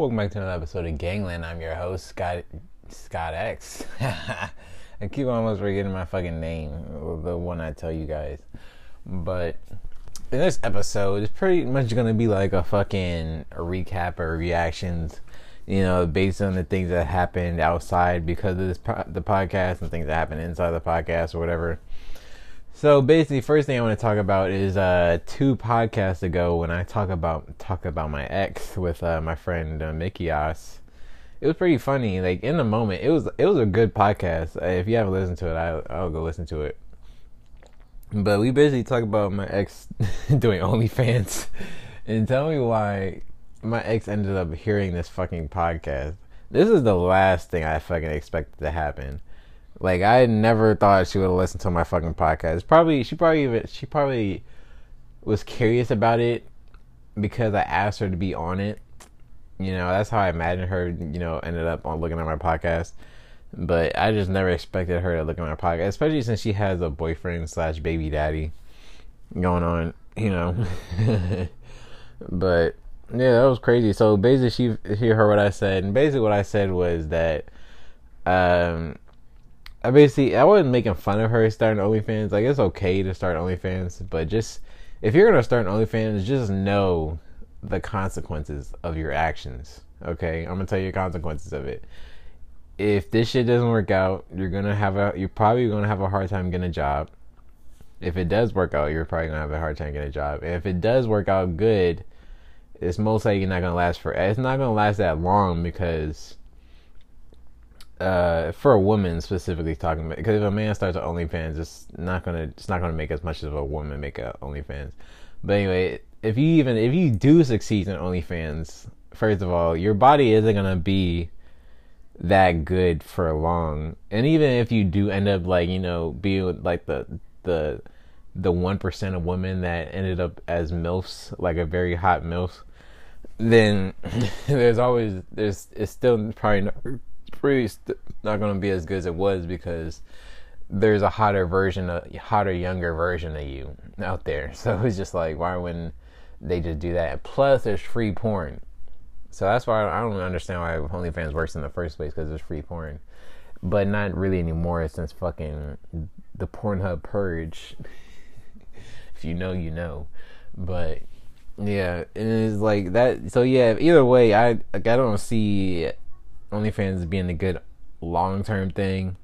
welcome back to another episode of Gangland. I'm your host, Scott Scott X. I keep almost forgetting my fucking name, the one I tell you guys. But in this episode, it's pretty much gonna be like a fucking recap or reactions, you know, based on the things that happened outside because of this the podcast and things that happened inside the podcast or whatever. So basically, first thing I want to talk about is uh, two podcasts ago when I talk about talk about my ex with uh, my friend uh, Mickey Os. It was pretty funny. Like in the moment, it was it was a good podcast. Uh, if you haven't listened to it, I, I'll go listen to it. But we basically talk about my ex doing OnlyFans, and tell me why my ex ended up hearing this fucking podcast. This is the last thing I fucking expected to happen like I never thought she would listen to my fucking podcast. Probably she probably even she probably was curious about it because I asked her to be on it. You know, that's how I imagined her, you know, ended up on looking at my podcast. But I just never expected her to look at my podcast, especially since she has a boyfriend slash baby daddy going on, you know. but yeah, that was crazy. So basically, she she heard what I said, and basically what I said was that um I basically I wasn't making fun of her starting OnlyFans. Like it's okay to start OnlyFans, but just if you're gonna start OnlyFans, just know the consequences of your actions. Okay, I'm gonna tell you the consequences of it. If this shit doesn't work out, you're gonna have a you're probably gonna have a hard time getting a job. If it does work out, you're probably gonna have a hard time getting a job. And if it does work out good, it's most likely not gonna last for. It's not gonna last that long because uh, for a woman specifically talking about because if a man starts an OnlyFans, it's not gonna it's not gonna make as much as a woman make a OnlyFans. But anyway, if you even if you do succeed in OnlyFans, first of all, your body isn't gonna be that good for long. And even if you do end up like you know being like the the the one percent of women that ended up as milfs, like a very hot milf, then there's always there's it's still probably. Pretty st- not going to be as good as it was because there's a hotter version, a hotter, younger version of you out there. So it's just like, why wouldn't they just do that? Plus, there's free porn. So that's why I don't understand why OnlyFans works in the first place because there's free porn, but not really anymore since fucking the Pornhub purge. if you know, you know. But yeah, and it's like that. So yeah, either way, I like I don't see OnlyFans being a good long term thing.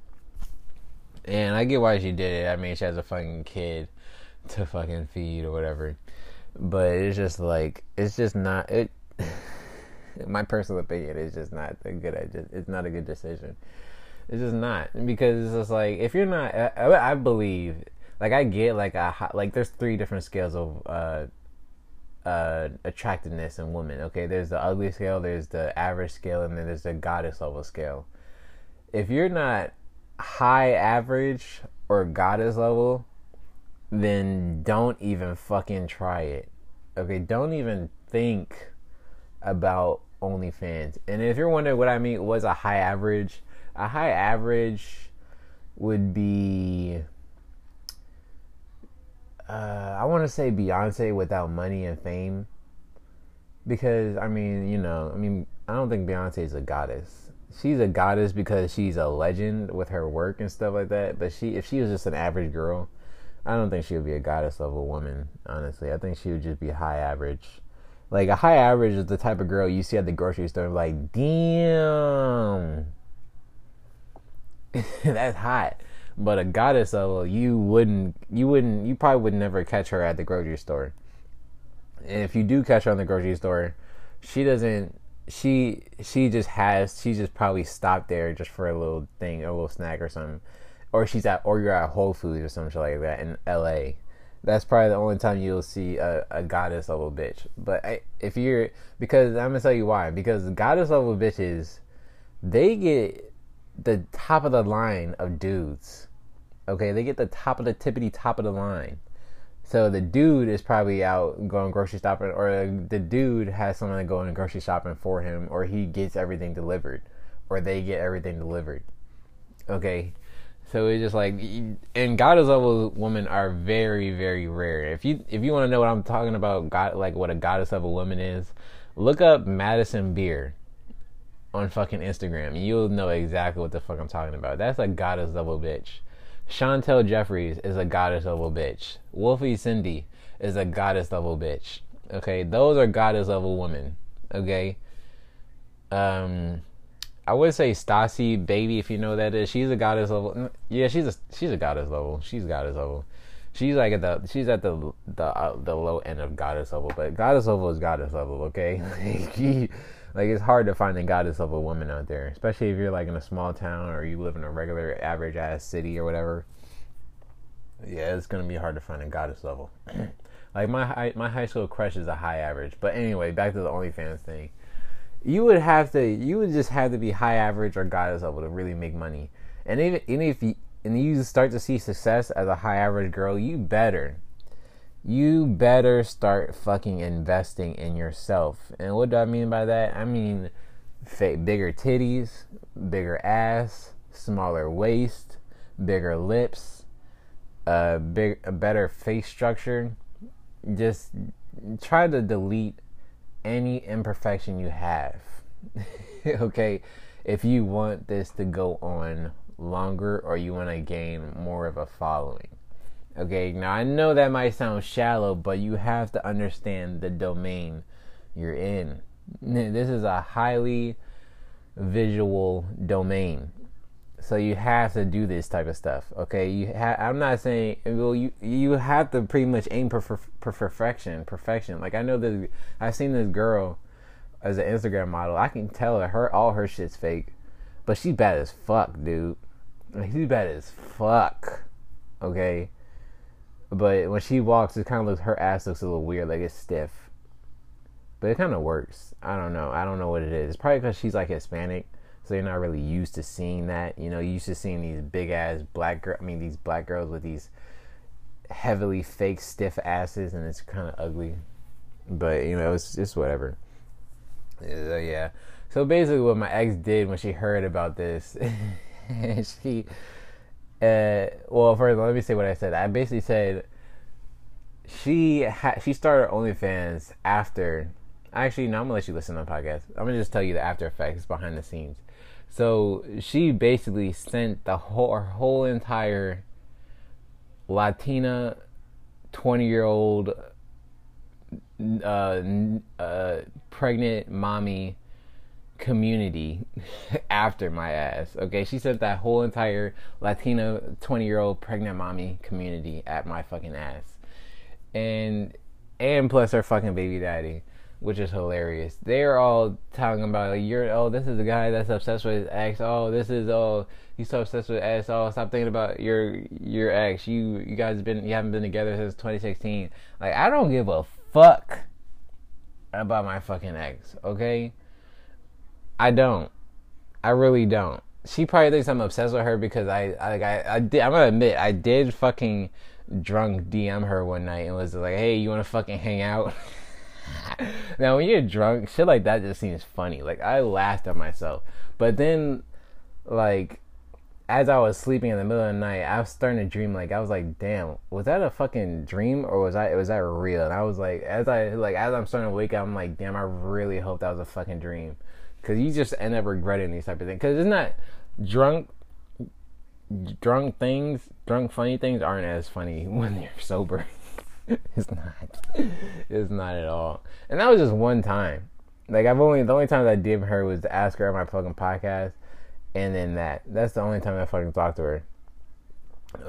And I get why she did it. I mean, she has a fucking kid to fucking feed or whatever. But it's just like it's just not it. my personal opinion is just not a good. It's not a good decision. It's just not because it's just like if you're not. I, I believe like I get like a like there's three different scales of uh uh, attractiveness in women. Okay, there's the ugly scale, there's the average scale, and then there's the goddess level scale. If you're not high average or goddess level, then don't even fucking try it. Okay, don't even think about OnlyFans. And if you're wondering what I mean, was a high average? A high average would be uh, I want to say Beyonce without money and fame, because I mean, you know, I mean, I don't think Beyonce is a goddess. She's a goddess because she's a legend with her work and stuff like that. But she, if she was just an average girl, I don't think she would be a goddess level woman. Honestly, I think she would just be high average. Like a high average is the type of girl you see at the grocery store. Like, damn, that's hot. But a goddess level, you wouldn't, you wouldn't, you probably would never catch her at the grocery store. And if you do catch her in the grocery store, she doesn't. She she just has. She just probably stopped there just for a little thing, a little snack or something. Or she's at, or you're at Whole Foods or something like that in L.A. That's probably the only time you'll see a, a goddess level bitch. But I, if you're, because I'm gonna tell you why. Because goddess level bitches, they get the top of the line of dudes. Okay, they get the top of the tippity top of the line. So the dude is probably out going grocery shopping, or the dude has someone going grocery shopping for him, or he gets everything delivered, or they get everything delivered. Okay, so it's just like, and goddess level women are very, very rare. If you if you want to know what I'm talking about, God, like what a goddess level woman is, look up Madison Beer. on fucking Instagram. You'll know exactly what the fuck I'm talking about. That's a goddess level bitch. Chantel Jeffries is a goddess level bitch. Wolfie Cindy is a goddess level bitch. Okay, those are goddess level women. Okay. Um, I would say Stassie Baby, if you know that is. She's a goddess level. Yeah, she's a she's a goddess level. She's goddess level. She's like at the she's at the the uh, the low end of goddess level, but goddess level is goddess level. Okay, like it's hard to find a goddess level woman out there, especially if you're like in a small town or you live in a regular average ass city or whatever. Yeah, it's gonna be hard to find a goddess level. like my high, my high school crush is a high average, but anyway, back to the OnlyFans thing. You would have to, you would just have to be high average or goddess level to really make money. And even, even if you, and you start to see success as a high average girl, you better, you better start fucking investing in yourself. And what do I mean by that? I mean, bigger titties, bigger ass, smaller waist, bigger lips, a big, a better face structure. Just try to delete any imperfection you have. okay, if you want this to go on longer or you want to gain more of a following. Okay, now I know that might sound shallow, but you have to understand the domain you're in. This is a highly visual domain. So you have to do this type of stuff. Okay, you ha- I'm not saying well you you have to pretty much aim for, for, for perfection, perfection. Like I know this I've seen this girl as an Instagram model. I can tell that her all her shit's fake. But she's bad as fuck, dude. Like she's bad as fuck. Okay. But when she walks, it kind of looks her ass looks a little weird, like it's stiff. But it kind of works. I don't know. I don't know what it is. It's probably because she's like Hispanic, so you're not really used to seeing that. You know, you used to seeing these big ass black girl. I mean, these black girls with these heavily fake stiff asses, and it's kind of ugly. But you know, it's just whatever. So yeah. So basically, what my ex did when she heard about this she, uh, well, first let me say what I said. I basically said she ha- she started OnlyFans after. Actually, no, I'm gonna let you listen to the podcast. I'm gonna just tell you the after effects behind the scenes. So she basically sent the whole whole entire Latina twenty year old uh, uh, pregnant mommy community after my ass. Okay, she sent that whole entire Latina 20 year old pregnant mommy community at my fucking ass. And and plus her fucking baby daddy, which is hilarious. They're all talking about like you're oh this is the guy that's obsessed with his ex. Oh this is oh he's so obsessed with ex. Oh stop thinking about your your ex. You you guys been you haven't been together since 2016. Like I don't give a fuck about my fucking ex. Okay I don't. I really don't. She probably thinks I'm obsessed with her because I, I like I, I did. I'm gonna admit I did fucking drunk DM her one night and was like, "Hey, you want to fucking hang out?" now, when you're drunk, shit like that just seems funny. Like I laughed at myself, but then, like, as I was sleeping in the middle of the night, I was starting to dream. Like I was like, "Damn, was that a fucking dream or was I was that real?" And I was like, as I like as I'm starting to wake up, I'm like, "Damn, I really hope that was a fucking dream." Because you just end up regretting these type of things. Because it's not drunk, drunk things, drunk funny things aren't as funny when you're sober. it's not. It's not at all. And that was just one time. Like I've only the only time I did her was to ask her on my fucking podcast, and then that. That's the only time I fucking talked to her.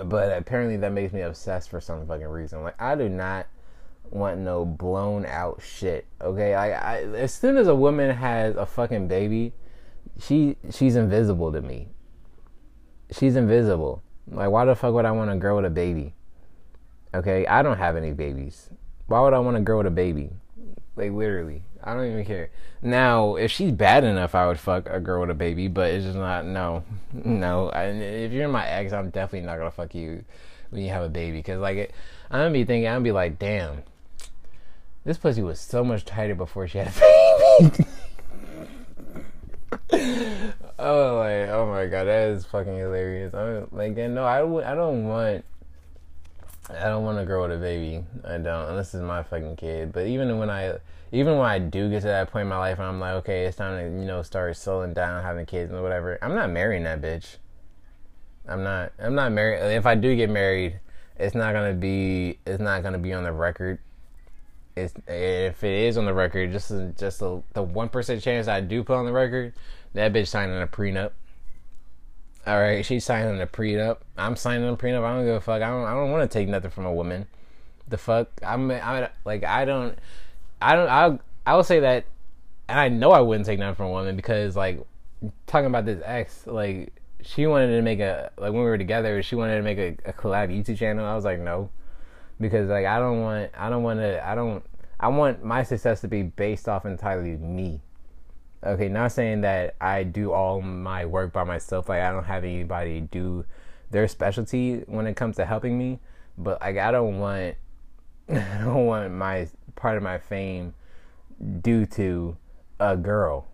But apparently that makes me obsessed for some fucking reason. Like I do not want no blown out shit. Okay, I, I as soon as a woman has a fucking baby, she she's invisible to me. She's invisible. Like why the fuck would I want a girl with a baby? Okay, I don't have any babies. Why would I want a girl with a baby? Like literally, I don't even care. Now, if she's bad enough, I would fuck a girl with a baby, but it's just not. No, no. I, if you're my ex, I'm definitely not gonna fuck you when you have a baby. Cause like, it, I'm gonna be thinking, I'm gonna be like, damn, this pussy was so much tighter before she had a baby. oh like oh my god, that is fucking hilarious. I'm like no, I I don't want I don't want to grow with a baby. I don't, unless it's my fucking kid. But even when I, even when I do get to that point in my life, I'm like, okay, it's time to you know start slowing down, having kids and whatever. I'm not marrying that bitch. I'm not. I'm not married. If I do get married, it's not gonna be. It's not gonna be on the record. If it is on the record, just just a, the one percent chance I do put on the record, that bitch signing a prenup. All right, she's signing a prenup. I'm signing a prenup. I don't give a fuck. I don't. I don't want to take nothing from a woman. The fuck. I'm. I like. I don't. I don't. I. I would say that, and I know I wouldn't take nothing from a woman because like talking about this ex, like she wanted to make a like when we were together, she wanted to make a, a collab YouTube channel. I was like no, because like I don't want. I don't want to. I don't. I want my success to be based off entirely me. Okay, not saying that I do all my work by myself. Like I don't have anybody do their specialty when it comes to helping me. But like I don't want I don't want my part of my fame due to a girl.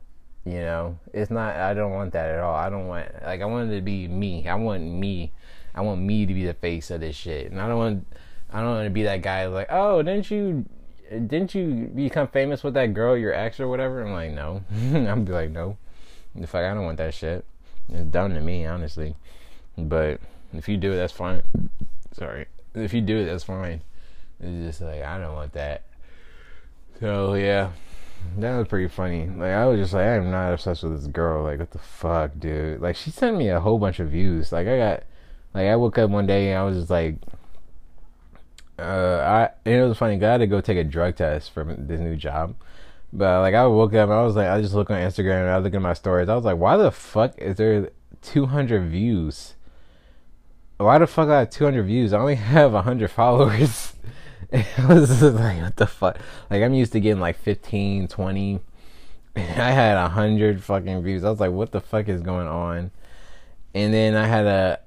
You know, it's not. I don't want that at all. I don't want like I want it to be me. I want me. I want me to be the face of this shit, and I don't want. I don't want to be that guy like, oh, didn't you didn't you become famous with that girl, your ex or whatever? I'm like, no. I'm like, no. The fuck, I don't want that shit. It's dumb to me, honestly. But if you do it, that's fine. Sorry. If you do it, that's fine. It's just like I don't want that. So yeah, that was pretty funny. Like I was just like, I am not obsessed with this girl. Like what the fuck, dude? Like she sent me a whole bunch of views. Like I got, like I woke up one day and I was just like, uh, I it was funny. I had to go take a drug test for this new job. But like I woke up, I was like, I just look on Instagram and I look at my stories. I was like, why the fuck is there 200 views? Why the fuck I have 200 views? I only have 100 followers. Was like, what the fuck? Like I'm used to getting like 15, 20. I had 100 fucking views. I was like, what the fuck is going on? And then I had a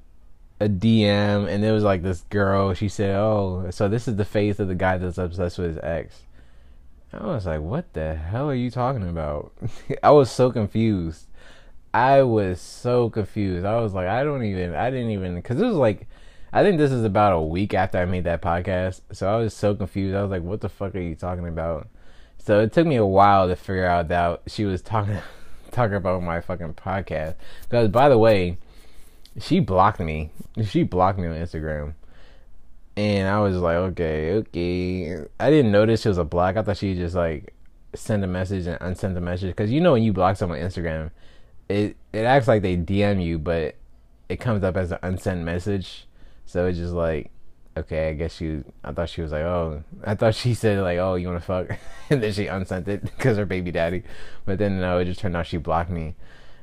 a DM and it was like this girl. She said, "Oh, so this is the face of the guy that's obsessed with his ex." I was like, "What the hell are you talking about?" I was so confused. I was so confused. I was like, I don't even. I didn't even because it was like, I think this is about a week after I made that podcast. So I was so confused. I was like, "What the fuck are you talking about?" So it took me a while to figure out that she was talking talking about my fucking podcast. Because by the way she blocked me. She blocked me on Instagram. And I was like, okay, okay. I didn't notice she was a block. I thought she just like sent a message and unsent a message. Because you know when you block someone on Instagram, it it acts like they DM you, but it comes up as an unsent message. So it's just like, okay, I guess she. I thought she was like, oh, I thought she said like, oh, you want to fuck, and then she unsent it because her baby daddy. But then no, it just turned out she blocked me.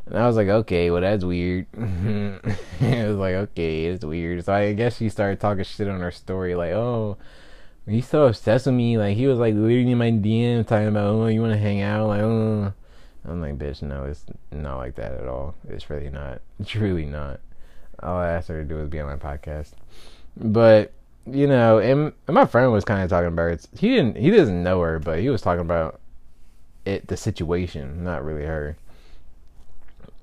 And I was like, okay, well, that's weird. it was like, okay, it's weird. So I guess she started talking shit on her story, like, oh, he's so obsessed with me. Like, he was like reading my DM, talking about, oh, you want to hang out? Like, oh. I'm like, bitch, no, it's not like that at all. It's really not. Really not. All I asked her to do was be on my podcast. But, you know, and, and my friend was kind of talking about it. He didn't, he doesn't know her, but he was talking about it, the situation, not really her.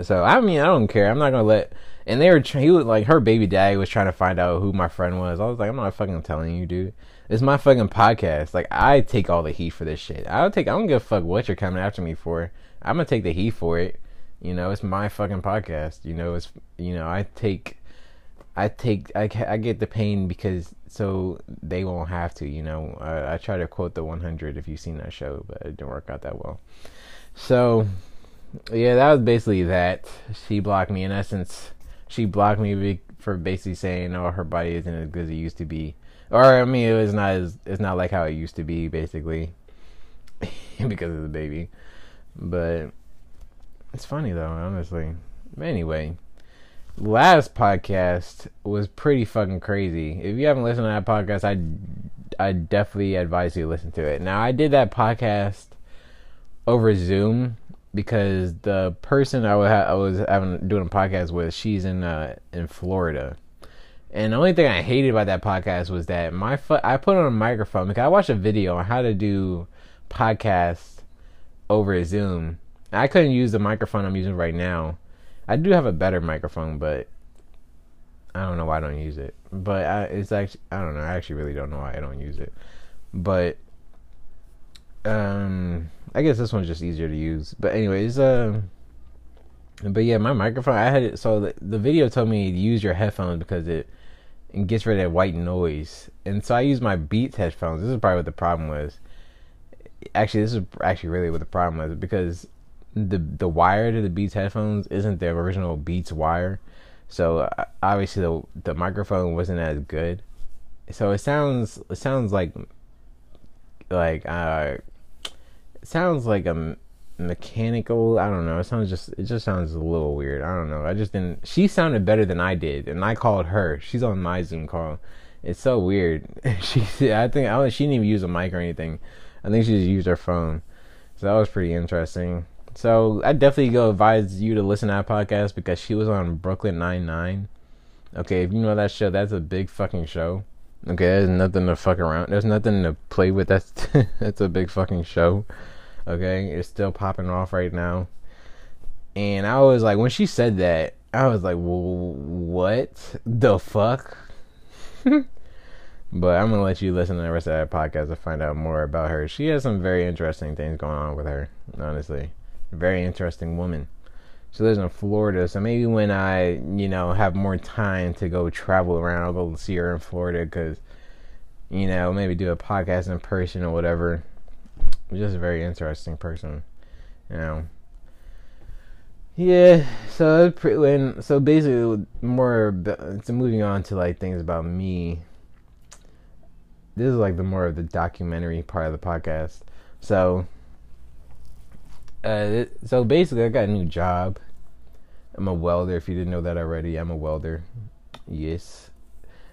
So I mean, I don't care. I'm not gonna let. And they were he was like her baby daddy was trying to find out who my friend was. I was like, I'm not fucking telling you, dude. It's my fucking podcast. Like I take all the heat for this shit. I'll take. I don't give a fuck what you're coming after me for. I'm gonna take the heat for it. You know, it's my fucking podcast. You know, it's you know I take. I take I, I get the pain because so they won't have to. You know, I, I try to quote the 100 if you've seen that show, but it didn't work out that well. So yeah, that was basically that. She blocked me. In essence, she blocked me for basically saying, "Oh, her body isn't as good as it used to be," or I mean, it was not as it's not like how it used to be, basically, because of the baby. But it's funny though, honestly. But anyway, last podcast was pretty fucking crazy. If you haven't listened to that podcast, I I definitely advise you to listen to it. Now, I did that podcast over Zoom because the person I, ha- I was having doing a podcast with, she's in uh, in Florida. And the only thing I hated about that podcast was that my fu- I put on a microphone because I watched a video on how to do podcasts over Zoom. I couldn't use the microphone I'm using right now. I do have a better microphone, but I don't know why I don't use it, but I, it's actually I don't know. I actually really don't know why I don't use it, but um, I guess this one's just easier to use. But anyways, um. But yeah, my microphone. I had it. So the, the video told me to use your headphones because it, it gets rid of that white noise. And so I use my Beats headphones. This is probably what the problem was. Actually, this is actually really what the problem was because the the wire to the Beats headphones isn't the original Beats wire. So uh, obviously the the microphone wasn't as good. So it sounds it sounds like like uh sounds like a mechanical. I don't know. It sounds just it just sounds a little weird. I don't know. I just didn't. She sounded better than I did, and I called her. She's on my Zoom call. It's so weird. she I think I she didn't even use a mic or anything. I think she just used her phone. So that was pretty interesting. So I definitely go advise you to listen to that podcast because she was on Brooklyn Nine Nine. Okay, if you know that show, that's a big fucking show. Okay, there's nothing to fuck around. There's nothing to play with. That's that's a big fucking show. Okay, it's still popping off right now. And I was like, when she said that, I was like, what the fuck? but I'm gonna let you listen to the rest of that podcast to find out more about her. She has some very interesting things going on with her. Honestly, very interesting woman. She lives in Florida, so maybe when I, you know, have more time to go travel around, I'll go see her in Florida because, you know, maybe do a podcast in person or whatever just a very interesting person, you know. Yeah, so when so basically more so moving on to like things about me. This is like the more of the documentary part of the podcast. So, uh, so basically, I got a new job. I'm a welder. If you didn't know that already, I'm a welder. Yes,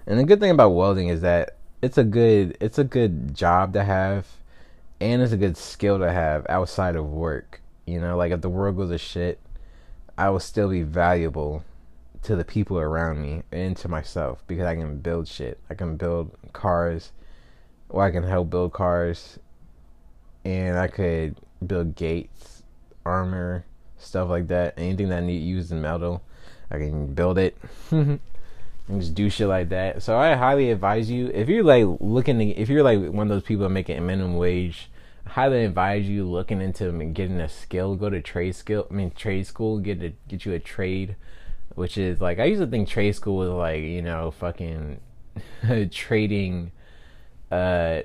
and the good thing about welding is that it's a good it's a good job to have and it's a good skill to have outside of work. You know, like if the world goes to shit, I will still be valuable to the people around me and to myself because I can build shit. I can build cars, or I can help build cars, and I could build gates, armor, stuff like that. Anything that I need used in metal, I can build it. and just do shit like that. So I highly advise you if you're like looking to, if you're like one of those people making minimum wage, I highly advise you looking into getting a skill. Go to trade skill. I mean trade school. Get a get you a trade, which is like I used to think trade school was like you know fucking trading, uh,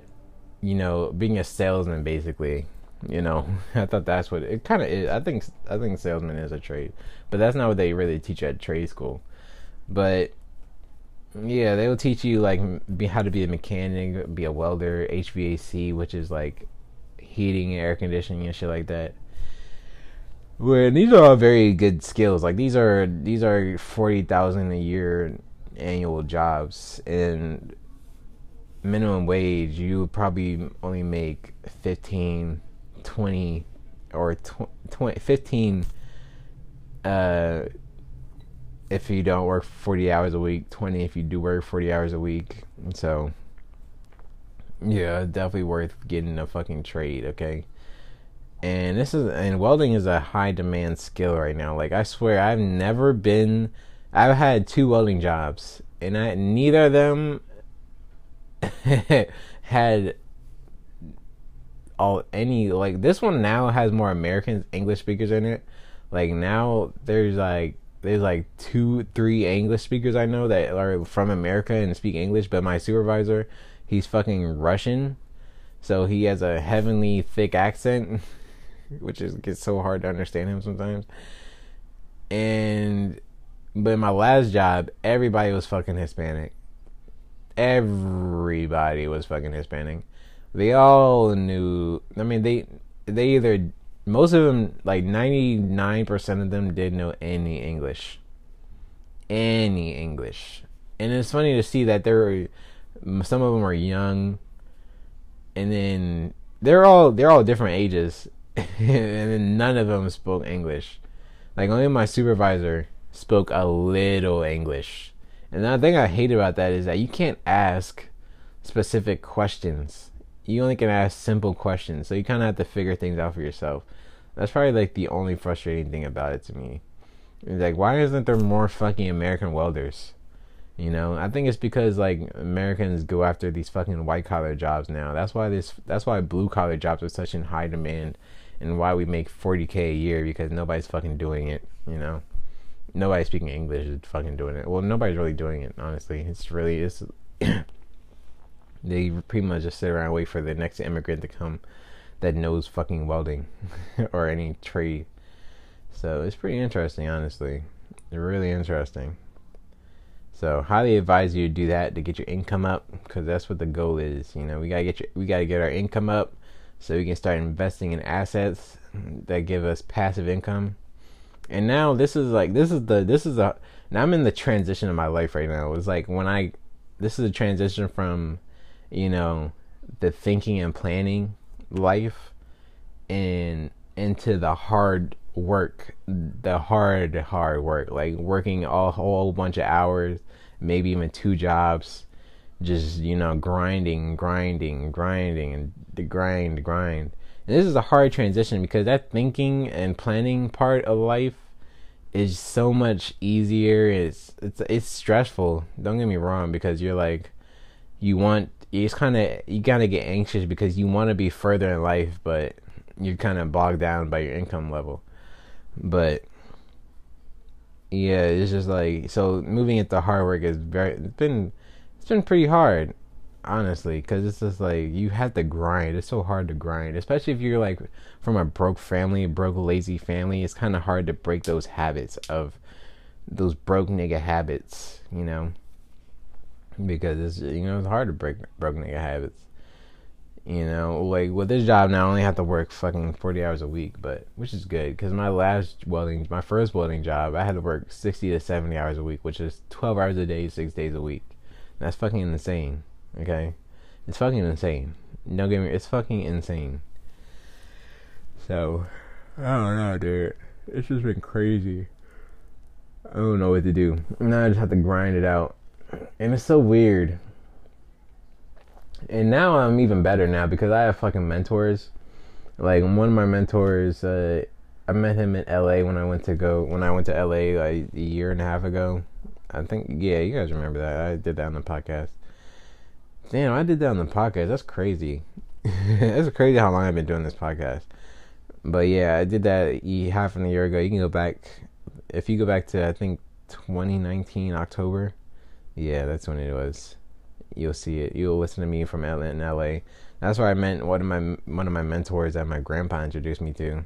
you know being a salesman basically. You know, I thought that's what it kind of is. I think I think salesman is a trade, but that's not what they really teach at trade school. But yeah, they will teach you like be, how to be a mechanic, be a welder, HVAC, which is like heating, air conditioning, and shit like that. Where these are all very good skills. Like these are these are forty thousand a year annual jobs, and minimum wage you probably only make 15, 20, or tw- 20, 15 uh if you don't work 40 hours a week, 20 if you do work 40 hours a week. So, yeah, definitely worth getting a fucking trade, okay? And this is, and welding is a high demand skill right now. Like, I swear, I've never been, I've had two welding jobs, and I, neither of them had all any, like, this one now has more Americans, English speakers in it. Like, now there's like, there's like two, three English speakers I know that are from America and speak English, but my supervisor, he's fucking Russian, so he has a heavenly thick accent, which is gets so hard to understand him sometimes. And but my last job, everybody was fucking Hispanic. Everybody was fucking Hispanic. They all knew. I mean, they they either most of them, like 99% of them, did know any English. Any English. And it's funny to see that there were, some of them are young, and then they're all they're all different ages, and then none of them spoke English. Like only my supervisor spoke a little English. And the thing I hate about that is that you can't ask specific questions you only can ask simple questions, so you kind of have to figure things out for yourself. That's probably like the only frustrating thing about it to me. It's like, why isn't there more fucking American welders? You know, I think it's because like Americans go after these fucking white collar jobs now. That's why this. That's why blue collar jobs are such in high demand, and why we make forty k a year because nobody's fucking doing it. You know, nobody's speaking English is fucking doing it. Well, nobody's really doing it. Honestly, it's really it's. they pretty much just sit around and wait for the next immigrant to come that knows fucking welding or any trade. So it's pretty interesting, honestly. really interesting. So highly advise you to do that to get your income up because that's what the goal is. You know, we gotta get your, we gotta get our income up so we can start investing in assets that give us passive income. And now this is like this is the this is a now I'm in the transition of my life right now. It's like when I this is a transition from you know the thinking and planning life and into the hard work the hard hard work like working a whole bunch of hours maybe even two jobs just you know grinding grinding grinding and the grind grind. And this is a hard transition because that thinking and planning part of life is so much easier. It's it's it's stressful. Don't get me wrong because you're like you want it's kind of you gotta get anxious because you want to be further in life but you're kind of bogged down by your income level. But yeah, it's just like so moving into hard work is very it's been it's been pretty hard honestly because it's just like you have to grind. It's so hard to grind especially if you're like from a broke family a broke lazy family it's kind of hard to break those habits of those broke nigga habits you know because it's you know it's hard to break broke nigga habits you know, like with this job now, I only have to work fucking forty hours a week, but which is good because my last welding, my first welding job, I had to work sixty to seventy hours a week, which is twelve hours a day, six days a week. That's fucking insane. Okay, it's fucking insane. Don't get me, it's fucking insane. So, I don't know, dude. It's just been crazy. I don't know what to do. Now I just have to grind it out, and it's so weird and now I'm even better now because I have fucking mentors. Like one of my mentors, uh, I met him in LA when I went to go when I went to LA like a year and a half ago. I think yeah, you guys remember that. I did that on the podcast. Damn, I did that on the podcast. That's crazy. That's crazy how long I've been doing this podcast. But yeah, I did that half a year ago. You can go back if you go back to I think 2019 October. Yeah, that's when it was you'll see it. You'll listen to me from LA in LA. That's where I met one of my one of my mentors that my grandpa introduced me to.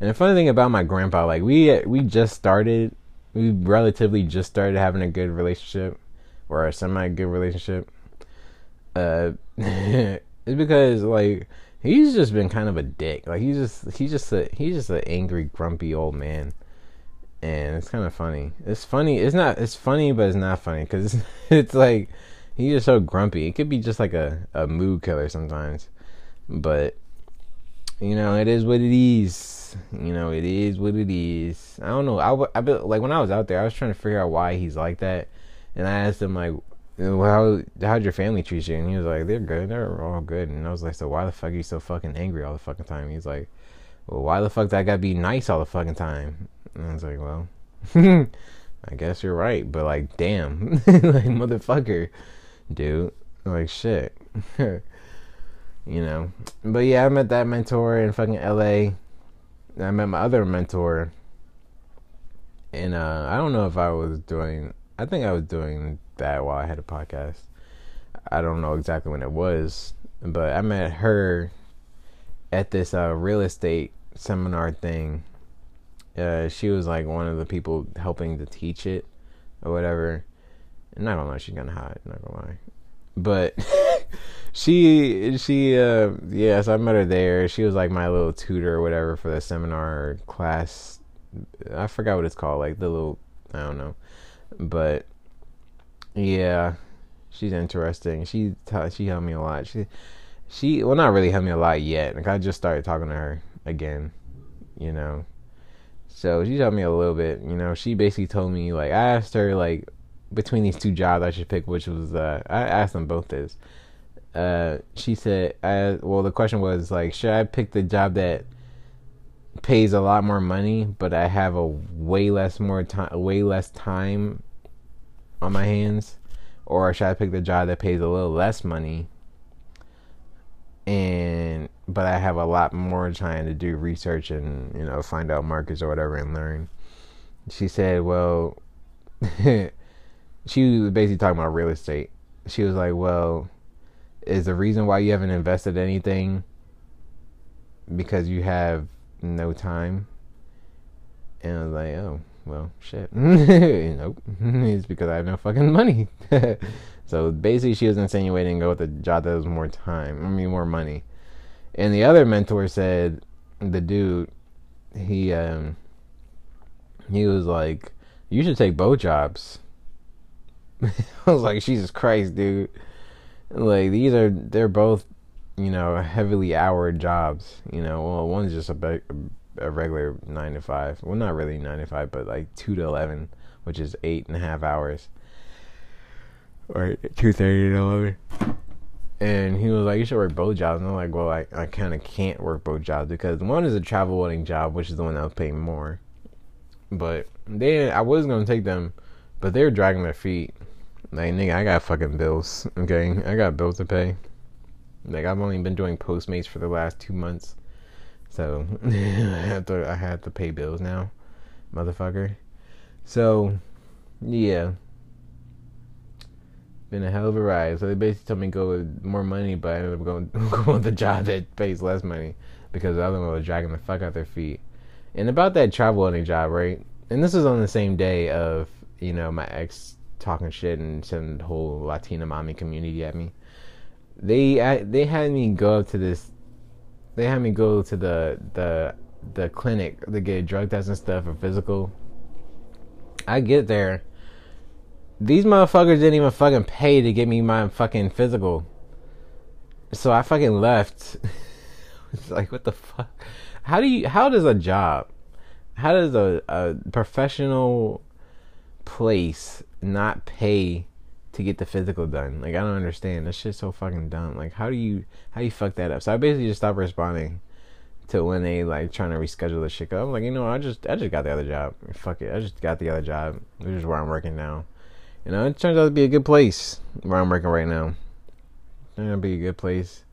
And the funny thing about my grandpa, like we we just started, we relatively just started having a good relationship or a semi good relationship. Uh, it's because like he's just been kind of a dick. Like he's just he's just a he's just an angry, grumpy old man, and it's kind of funny. It's funny. It's not. It's funny, but it's not funny because it's, it's like he's just so grumpy. It could be just like a, a mood killer sometimes. But you know, it is what it is. You know, it is what it is. I don't know. I, I like when I was out there, I was trying to figure out why he's like that, and I asked him like, how how'd your family treat you? And he was like, they're good. They're all good. And I was like, so why the fuck are you so fucking angry all the fucking time? He's like, well, why the fuck do I gotta be nice all the fucking time? And I was like, well, I guess you're right, but like, damn, like motherfucker dude. Like shit. you know. But yeah, I met that mentor in fucking LA. I met my other mentor. And uh, I don't know if I was doing I think I was doing that while I had a podcast. I don't know exactly when it was, but I met her at this uh, real estate seminar thing. Uh, she was like one of the people helping to teach it or whatever. And I don't know, she's kinda hot, not gonna lie. But she she uh yeah, so I met her there. She was like my little tutor or whatever for the seminar class. I forgot what it's called, like the little I don't know. But yeah, she's interesting. She she helped me a lot. She she well not really helped me a lot yet. Like I just started talking to her again, you know. So she helped me a little bit, you know. She basically told me like I asked her like between these two jobs I should pick which was uh I asked them both this. Uh she said I well the question was like should I pick the job that pays a lot more money but I have a way less more time way less time on my hands or should I pick the job that pays a little less money and but I have a lot more time to do research and you know find out markets or whatever and learn. She said, "Well, she was basically talking about real estate. She was like, "Well, is the reason why you haven't invested anything because you have no time?" And I was like, "Oh, well, shit. nope. it's because I have no fucking money." So basically, she was insinuating go with a job that was more time. I mean, more money. And the other mentor said, the dude, he um, he was like, you should take both jobs. I was like, Jesus Christ, dude. Like these are they're both, you know, heavily hour jobs. You know, well, one's just a, a regular nine to five. Well, not really nine to five, but like two to eleven, which is eight and a half hours, or two thirty to eleven and he was like, "You should work both jobs." And I'm like, "Well, I, I kind of can't work both jobs because one is a travel welding job, which is the one that was paying more. But then I was gonna take them, but they were dragging their feet. Like, nigga, I got fucking bills. Okay, I got bills to pay. Like, I've only been doing Postmates for the last two months, so I had to I had to pay bills now, motherfucker. So, yeah, been a hell of a ride. So they basically told me to go with more money, but I ended up going, going with the job that pays less money because the other one was dragging the fuck out their feet. And about that traveling job, right? And this was on the same day of you know my ex talking shit and sending the whole Latina mommy community at me. They I, they had me go up to this. They had me go to the the the clinic to get drug tests and stuff for physical. I get there these motherfuckers didn't even fucking pay to get me my fucking physical. So I fucking left. it's like what the fuck? How do you how does a job how does a, a professional place not pay to get the physical done? Like I don't understand. That shit's so fucking dumb. Like how do you how do you fuck that up? So I basically just stopped responding to when they like trying to reschedule the shit. I'm like, you know, I just I just got the other job. Fuck it. I just got the other job. This is where I'm working now. You know, it turns out to be a good place where I'm working right now. It's gonna be a good place.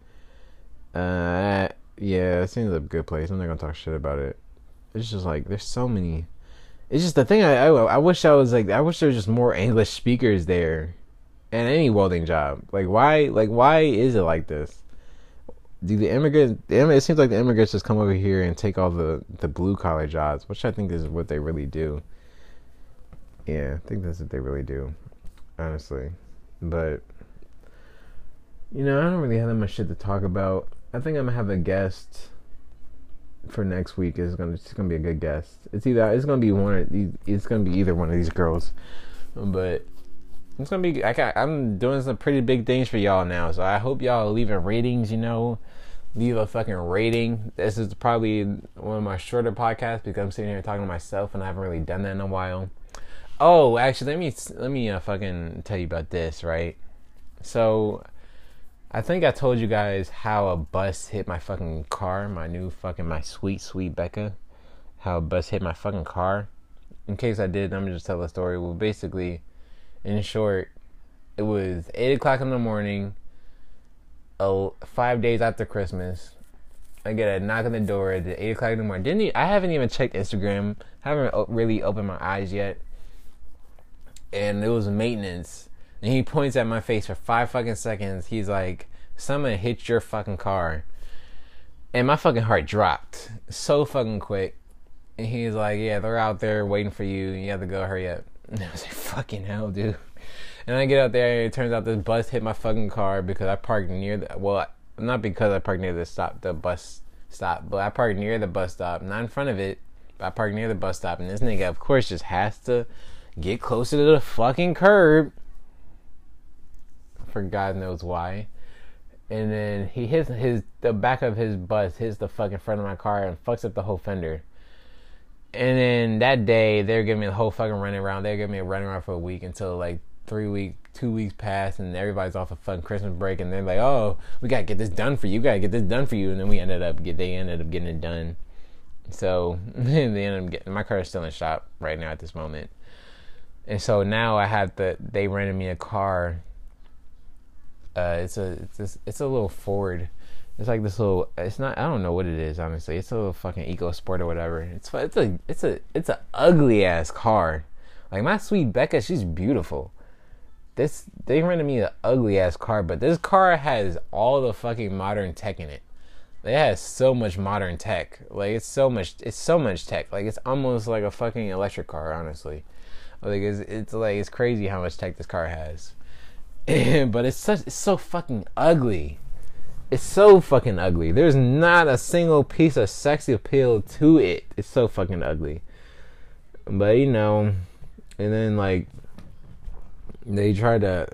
Uh, yeah, it seems like a good place. I'm not gonna talk shit about it. It's just like there's so many. It's just the thing. I, I I wish I was like I wish there was just more English speakers there, and any welding job. Like why like why is it like this? Do the immigrants? It seems like the immigrants just come over here and take all the the blue collar jobs, which I think is what they really do. Yeah, I think that's what they really do honestly. But you know, I don't really have that much shit to talk about. I think I'm gonna have a guest for next week. Is gonna it's gonna be a good guest. It's either it's gonna be one of these. It's gonna be either one of these girls, but it's gonna be. I got, I'm doing some pretty big things for y'all now. So I hope y'all leaving ratings. You know, leave a fucking rating. This is probably one of my shorter podcasts because I'm sitting here talking to myself and I haven't really done that in a while. Oh, actually, let me let me uh, fucking tell you about this, right? So, I think I told you guys how a bus hit my fucking car, my new fucking my sweet sweet Becca. How a bus hit my fucking car. In case I did, I'm gonna just tell the story. Well, basically, in short, it was eight o'clock in the morning. Five days after Christmas, I get a knock on the door at eight o'clock in the morning. Didn't I haven't even checked Instagram. Haven't really opened my eyes yet and it was maintenance. And he points at my face for five fucking seconds. He's like, "Someone hit your fucking car," and my fucking heart dropped so fucking quick. And he's like, "Yeah, they're out there waiting for you. You have to go. Hurry up." And I was like, "Fucking hell, dude." And I get out there, and it turns out this bus hit my fucking car because I parked near the well, not because I parked near the stop, the bus stop, but I parked near the bus stop, not in front of it. But I parked near the bus stop, and this nigga, of course, just has to get closer to the fucking curb. For God knows why. And then he hits his the back of his bus hits the fucking front of my car and fucks up the whole fender. And then that day they're giving me the whole fucking running around. They're giving me a running around for a week until like three weeks, two weeks pass, and everybody's off a fucking Christmas break, and they're like, "Oh, we gotta get this done for you. We gotta get this done for you." And then we ended up get they ended up getting it done. So they ended up getting my car is still in shop right now at this moment. And so now I have to. They rented me a car. Uh, it's a it's a, it's a little Ford. It's like this little. It's not. I don't know what it is. Honestly, it's a little fucking Eco Sport or whatever. It's it's a it's a it's a ugly ass car. Like my sweet Becca, she's beautiful. This they rented me an ugly ass car, but this car has all the fucking modern tech in it. It has so much modern tech. Like it's so much. It's so much tech. Like it's almost like a fucking electric car. Honestly, like it's, it's like it's crazy how much tech this car has. but it's such. It's so fucking ugly. It's so fucking ugly. There's not a single piece of sexy appeal to it. It's so fucking ugly. But you know, and then like they try to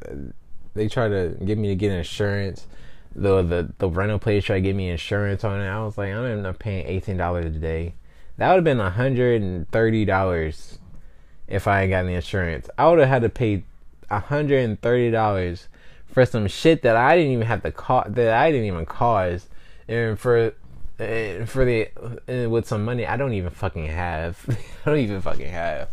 they try to get me to get insurance. The the the rental place tried to get me insurance on it. I was like, I'm not paying eighteen dollars a day. That would have been hundred and thirty dollars if I had gotten the insurance. I would have had to pay hundred and thirty dollars for some shit that I didn't even have to cause that I didn't even cause, and for and for the and with some money I don't even fucking have. I don't even fucking have,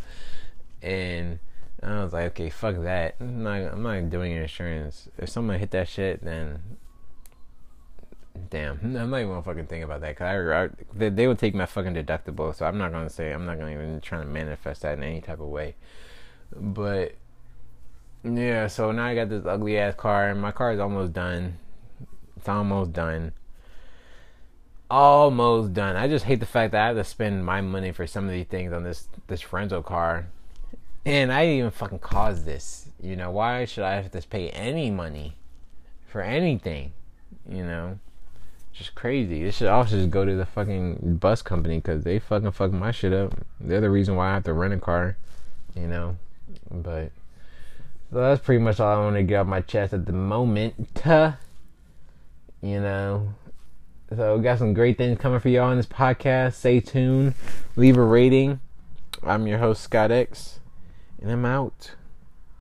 and I was like, okay, fuck that. I'm not, I'm not doing insurance. If someone hit that shit, then damn, I'm not even gonna fucking think about that. Cause I, I they, they would take my fucking deductible, so I'm not gonna say I'm not gonna even try to manifest that in any type of way. But yeah, so now I got this ugly ass car, and my car is almost done. It's almost done. Almost done. I just hate the fact that I have to spend my money for some of these things on this this rental car and I didn't even fucking cause this. You know, why should I have to pay any money for anything? You know, just crazy. This should also just go to the fucking bus company because they fucking fuck my shit up. They're the reason why I have to rent a car. You know, but so that's pretty much all I want to get off my chest at the moment. You know. So we got some great things coming for y'all on this podcast. Stay tuned. Leave a rating. I'm your host Scott X and I'm out.